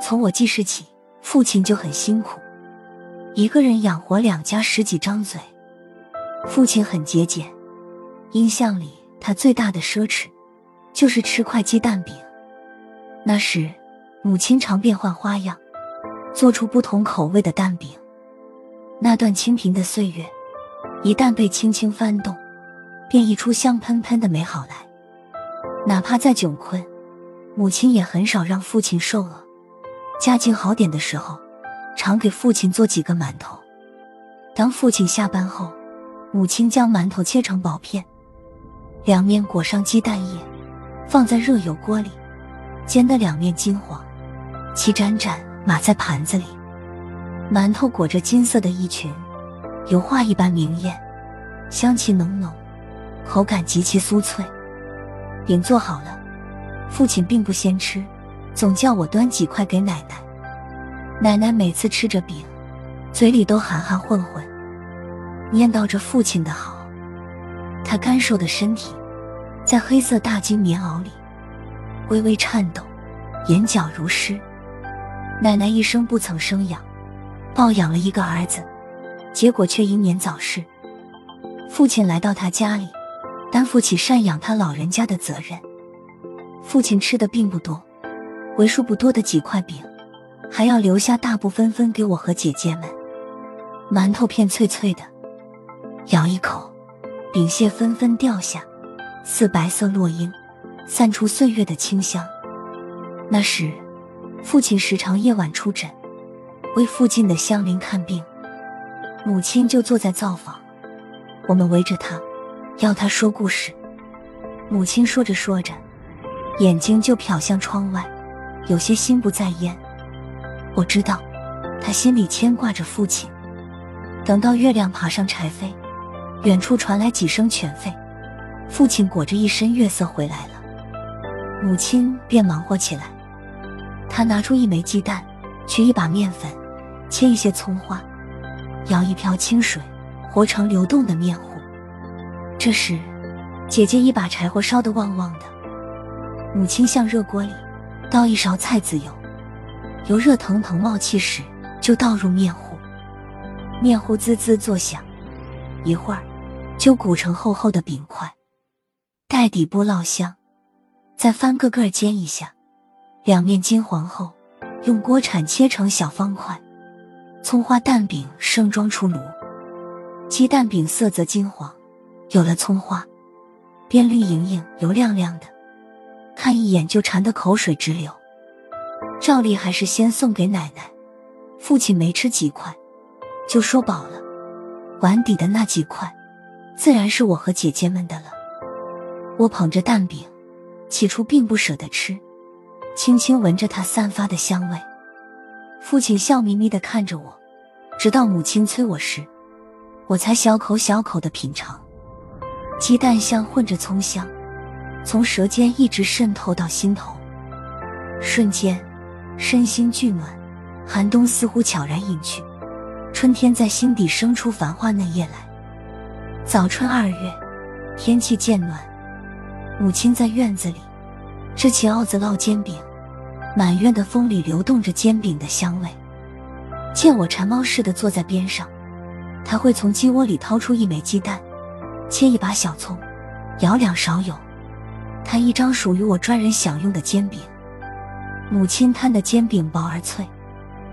从我记事起，父亲就很辛苦，一个人养活两家十几张嘴。父亲很节俭，印象里他最大的奢侈就是吃块鸡蛋饼。那时，母亲常变换花样，做出不同口味的蛋饼。那段清贫的岁月，一旦被轻轻翻动，便溢出香喷喷的美好来。哪怕再窘困，母亲也很少让父亲受饿。家境好点的时候，常给父亲做几个馒头。当父亲下班后，母亲将馒头切成薄片，两面裹上鸡蛋液，放在热油锅里，煎的两面金黄，齐盏盏码在盘子里。馒头裹着金色的衣裙，油画一般明艳，香气浓浓，口感极其酥脆。饼做好了，父亲并不先吃。总叫我端几块给奶奶。奶奶每次吃着饼，嘴里都含含混混，念叨着父亲的好。他干瘦的身体，在黑色大金棉袄里微微颤抖，眼角如湿。奶奶一生不曾生养，抱养了一个儿子，结果却英年早逝。父亲来到他家里，担负起赡养他老人家的责任。父亲吃的并不多。为数不多的几块饼，还要留下大部分分给我和姐姐们。馒头片脆脆的，咬一口，饼屑纷纷掉下，似白色落英，散出岁月的清香。那时，父亲时常夜晚出诊，为附近的乡邻看病，母亲就坐在灶房，我们围着他，要他说故事。母亲说着说着，眼睛就瞟向窗外。有些心不在焉，我知道，他心里牵挂着父亲。等到月亮爬上柴扉，远处传来几声犬吠，父亲裹着一身月色回来了，母亲便忙活起来。他拿出一枚鸡蛋，取一把面粉，切一些葱花，舀一瓢清水，和成流动的面糊。这时，姐姐一把柴火烧得旺旺的，母亲向热锅里。倒一勺菜籽油，油热腾腾冒气时，就倒入面糊，面糊滋滋作响，一会儿就鼓成厚厚的饼块，待底部烙香，再翻个个煎一下，两面金黄后，用锅铲切成小方块。葱花蛋饼盛装出炉，鸡蛋饼色泽金黄，有了葱花，边绿莹莹，油亮亮的。看一眼就馋得口水直流，照例还是先送给奶奶。父亲没吃几块，就说饱了。碗底的那几块，自然是我和姐姐们的了。我捧着蛋饼，起初并不舍得吃，轻轻闻着它散发的香味。父亲笑眯眯地看着我，直到母亲催我时，我才小口小口地品尝。鸡蛋香混着葱香。从舌尖一直渗透到心头，瞬间身心俱暖，寒冬似乎悄然隐去，春天在心底生出繁花嫩叶来。早春二月，天气渐暖，母亲在院子里支起鏊子烙煎饼，满院的风里流动着煎饼的香味。见我馋猫似的坐在边上，他会从鸡窝里掏出一枚鸡蛋，切一把小葱，舀两勺油。摊一张属于我专人享用的煎饼，母亲摊的煎饼薄而脆，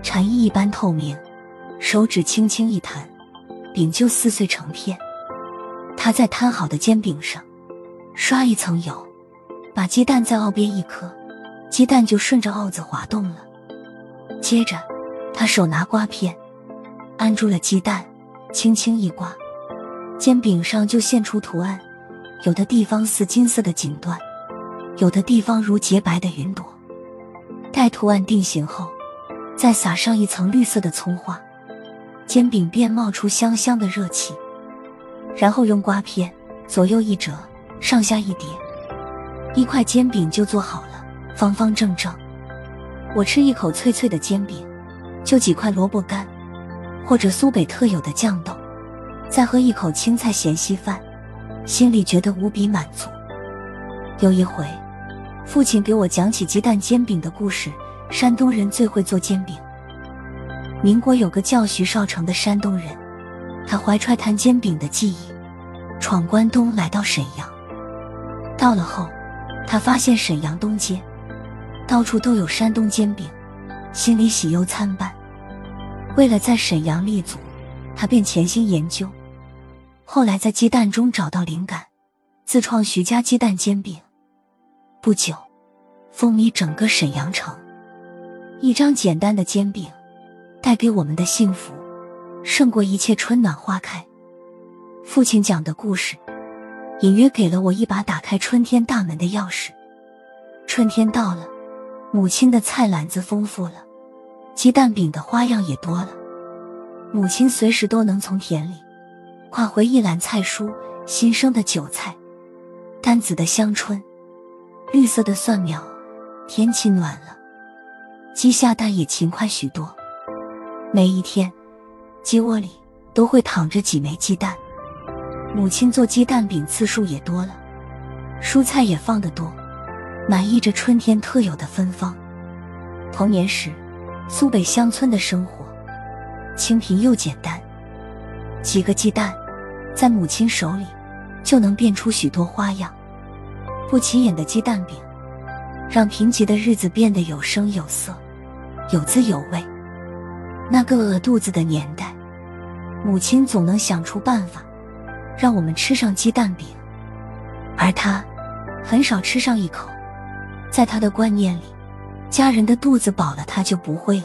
蝉翼一般透明，手指轻轻一弹，饼就撕碎成片。她在摊好的煎饼上刷一层油，把鸡蛋在鏊边一磕，鸡蛋就顺着鏊子滑动了。接着，她手拿刮片按住了鸡蛋，轻轻一刮，煎饼上就现出图案。有的地方似金色的锦缎，有的地方如洁白的云朵。待图案定型后，再撒上一层绿色的葱花，煎饼便冒出香香的热气。然后用刮片左右一折，上下一叠，一块煎饼就做好了，方方正正。我吃一口脆脆的煎饼，就几块萝卜干，或者苏北特有的酱豆，再喝一口青菜咸稀饭。心里觉得无比满足。有一回，父亲给我讲起鸡蛋煎饼的故事，山东人最会做煎饼。民国有个叫徐少成的山东人，他怀揣摊煎饼的技艺，闯关东来到沈阳。到了后，他发现沈阳东街到处都有山东煎饼，心里喜忧参半。为了在沈阳立足，他便潜心研究。后来在鸡蛋中找到灵感，自创徐家鸡蛋煎饼。不久，风靡整个沈阳城。一张简单的煎饼，带给我们的幸福，胜过一切春暖花开。父亲讲的故事，隐约给了我一把打开春天大门的钥匙。春天到了，母亲的菜篮子丰富了，鸡蛋饼的花样也多了。母亲随时都能从田里挎回一篮菜蔬，新生的韭菜，淡紫的香椿，绿色的蒜苗。天气暖了。鸡下蛋也勤快许多，每一天，鸡窝里都会躺着几枚鸡蛋。母亲做鸡蛋饼次数也多了，蔬菜也放得多，满溢着春天特有的芬芳。童年时，苏北乡村的生活清贫又简单，几个鸡蛋在母亲手里就能变出许多花样。不起眼的鸡蛋饼。让贫瘠的日子变得有声有色，有滋有味。那个饿肚子的年代，母亲总能想出办法，让我们吃上鸡蛋饼，而她很少吃上一口。在她的观念里，家人的肚子饱了，她就不会饿。